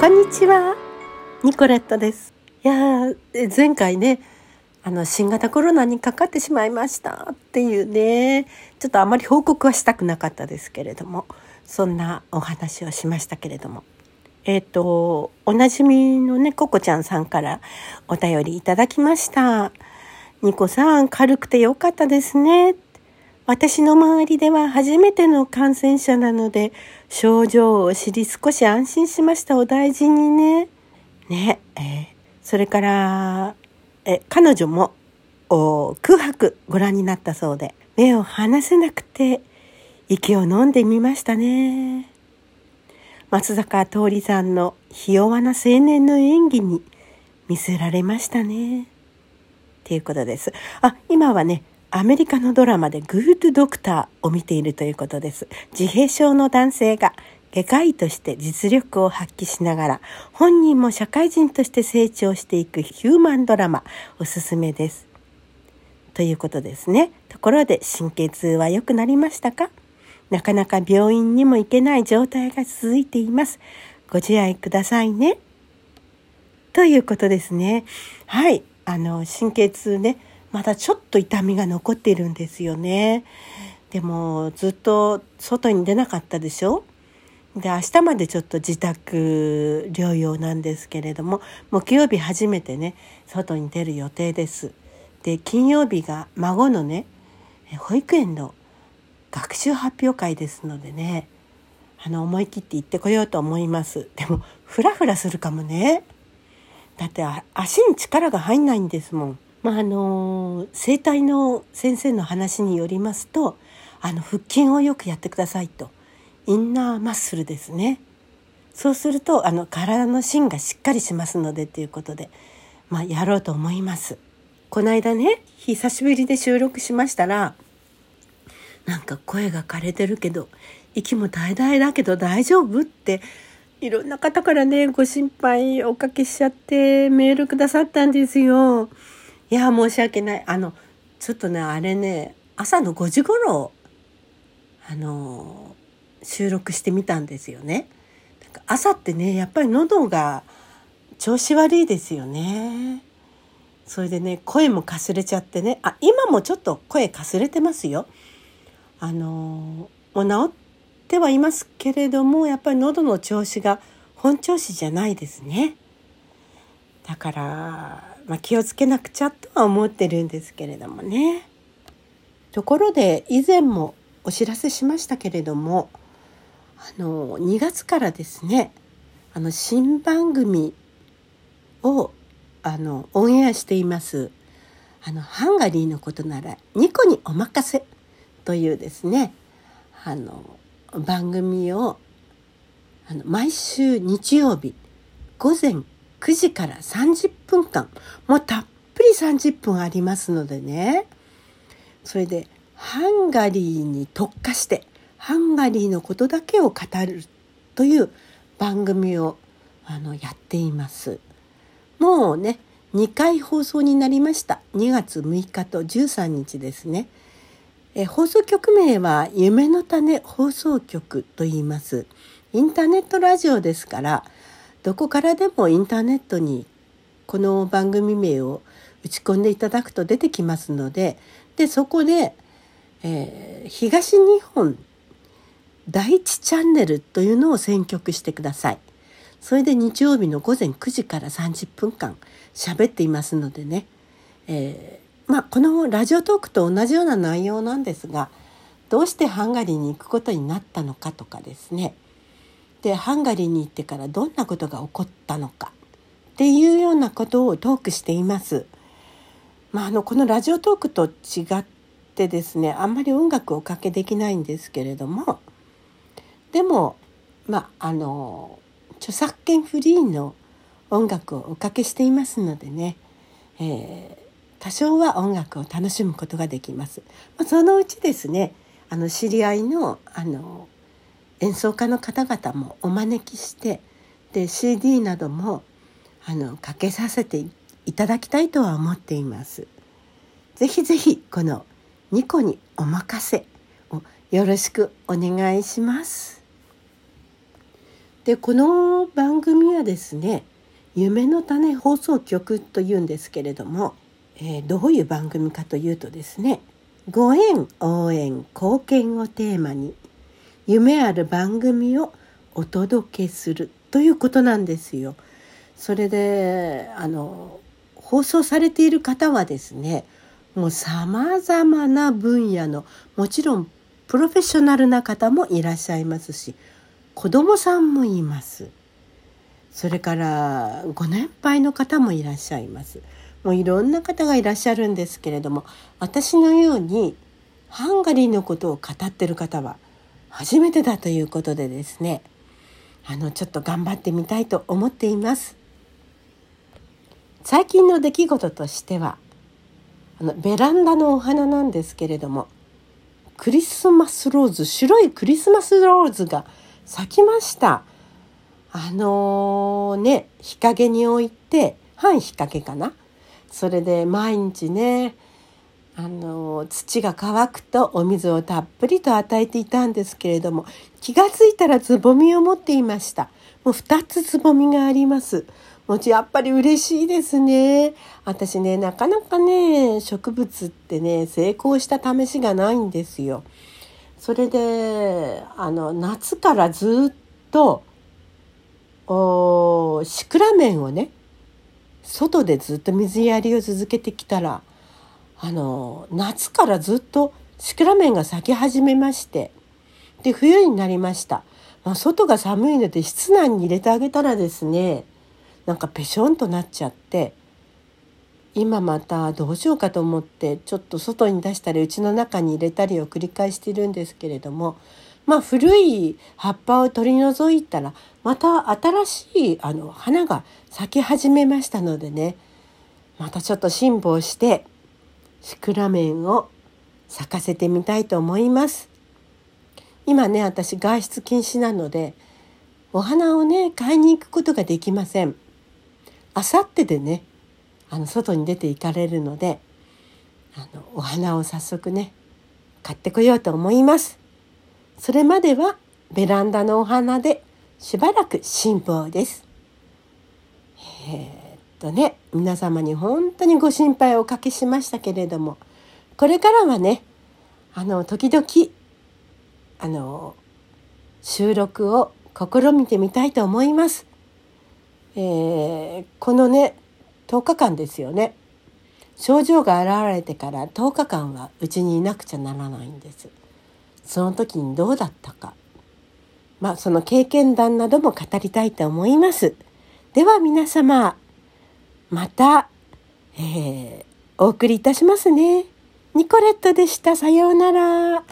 こんにちは。ニコレットです。いや前回ねあの新型コロナにかかってしまいました。っていうねちょっとあまり報告はしたくなかったですけれどもそんなお話をしましたけれども。えっ、ー、とおなじみのねココちゃんさんからお便りいただきました。ニコさん軽くてよかったですね。私の周りでは初めての感染者なので、症状を知り少し安心しました。お大事にね。ね、えー、それから、え、彼女も空白ご覧になったそうで、目を離せなくて、息を飲んでみましたね。松坂桃李さんのひ弱な青年の演技に見せられましたね。っていうことです。あ、今はね、アメリカのドラマでグードドクターを見ているということです。自閉症の男性が外科医として実力を発揮しながら本人も社会人として成長していくヒューマンドラマおすすめです。ということですね。ところで神経痛は良くなりましたか？なかなか病院にも行けない状態が続いています。ご自愛くださいね。ということですね。はい。あの、神経痛ね。まだちょっと痛みが残っているんですよね。でもずっと外に出なかったでしょ？で明日までちょっと自宅療養なんですけれども木曜日初めてね外に出る予定です。で金曜日が孫のね保育園の学習発表会ですのでねあの思い切って行ってこようと思いますでもフラフラするかもねだって足に力が入んないんですもんまあ、あの整体の先生の話によりますとあの腹筋をよくやってくださいと。インナーマッスルですね。そうするとあの体の芯がしっかりしますのでということで、まあ、やろうと思います。この間ね久しぶりで収録しましたらなんか声が枯れてるけど息も怠々だけど大丈夫っていろんな方からねご心配おかけしちゃってメールくださったんですよ。いや申し訳ないあのちょっとねあれね朝の5時頃あの収録してみたんですよね。朝ってねやっぱり喉が調子悪いですよね。それでね声もかすれちゃってねあ今もちょっと声かすれてますよ。あのもう治ってはいますけれどもやっぱり喉の調子が本調子じゃないですね。だからまあ、気をつけなくちゃとは思ってるんですけれどもね。ところで以前もお知らせしましたけれどもあの2月からですねあの新番組をあのオンエアしていますあのハンガリーのことならニコにお任せというですねあの番組をあの毎週日曜日午前9時から30分間もうたっぷり30分ありますのでねそれでハンガリーに特化してハンガリーのことだけを語るという番組をあのやっています。もうね2回放送になりました2月6日と13日ですね。え放送局名は夢の種放送局と言います。インターネットラジオですからどこからでもインターネットにこの番組名を打ち込んでいただくと出てきますのででそこで、えー、東日本第一チャンネルというのを選曲してください。それで日曜日の午前9時から30分間喋っていますのでね、えー、まあこのラジオトークと同じような内容なんですがどうしてハンガリーに行くことになったのかとかですねでハンガリーに行ってからどんなことが起こったのかっていうようなことをトークしています。まあ、あのこのラジオトークと違ってですねあんまり音楽をおかけできないんですけれどもでもまああの著作権フリーの音楽をおかけしていますのでね、えー、多少は音楽を楽しむことができます。まあ、そのうちですねあの知り合いのあの演奏家の方々もお招きしてで CD などもあのかけさせていただきたいとは思っています。ぜひぜひこのニコにお任せをよろしくお願いします。でこの番組はですね夢の種放送局というんですけれども、えー、どういう番組かというとですねご縁応援貢献をテーマに夢ある番組をお届けするということなんですよ。それであの放送されている方はですねもうさまざまな分野のもちろんプロフェッショナルな方もいらっしゃいますし子供さんもいます。それからご年配の方もいらっしゃいます。もういろんな方がいらっしゃるんですけれども私のようにハンガリーのことを語ってる方は初めてだということでですねあのちょっと頑張ってみたいと思っています。最近の出来事としてはあのベランダのお花なんですけれどもクリスマスローズ白いクリスマスローズが咲きましたあのー、ね日陰に置いて半日陰かなそれで毎日ねあの土が乾くとお水をたっぷりと与えていたんですけれども気が付いたらつぼみを持っていました。もう2つつぼみがあります。もちやっぱり嬉しいですね。私ねなかなかね植物ってね成功した試しがないんですよ。それであの夏からずっとおシクラメンをね外でずっと水やりを続けてきたらあの夏からずっとシクラメンが咲き始めましてで冬になりました、まあ、外が寒いので室内に入れてあげたらですねなんかぺしょんとなっちゃって今またどうしようかと思ってちょっと外に出したり家の中に入れたりを繰り返しているんですけれどもまあ古い葉っぱを取り除いたらまた新しいあの花が咲き始めましたのでねまたちょっと辛抱してシクラメンを咲かせてみたいと思います。今ね私外出禁止なのでお花をね買いに行くことができません。あさってでねあの外に出て行かれるのであのお花を早速ね買ってこようと思います。それまではベランダのお花でしばらく辛抱です。えー、とね皆様に本当にご心配をおかけしましたけれどもこれからはねあの時々あの収録を試みてみたいと思います。えー、このね10日間ですよね症状が現れてから10日間はうちにいなくちゃならないんです。その時にどうだったかまあその経験談なども語りたいと思います。では皆様また、えー、お送りいたしますね。ニコレットでした。さようなら。